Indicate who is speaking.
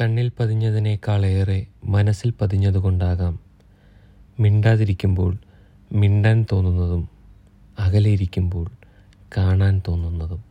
Speaker 1: കണ്ണിൽ പതിഞ്ഞതിനേക്കാളേറെ മനസ്സിൽ പതിഞ്ഞതുകൊണ്ടാകാം. മിണ്ടാതിരിക്കുമ്പോൾ മിണ്ടാൻ തോന്നുന്നതും അകലെയിരിക്കുമ്പോൾ കാണാൻ തോന്നുന്നതും.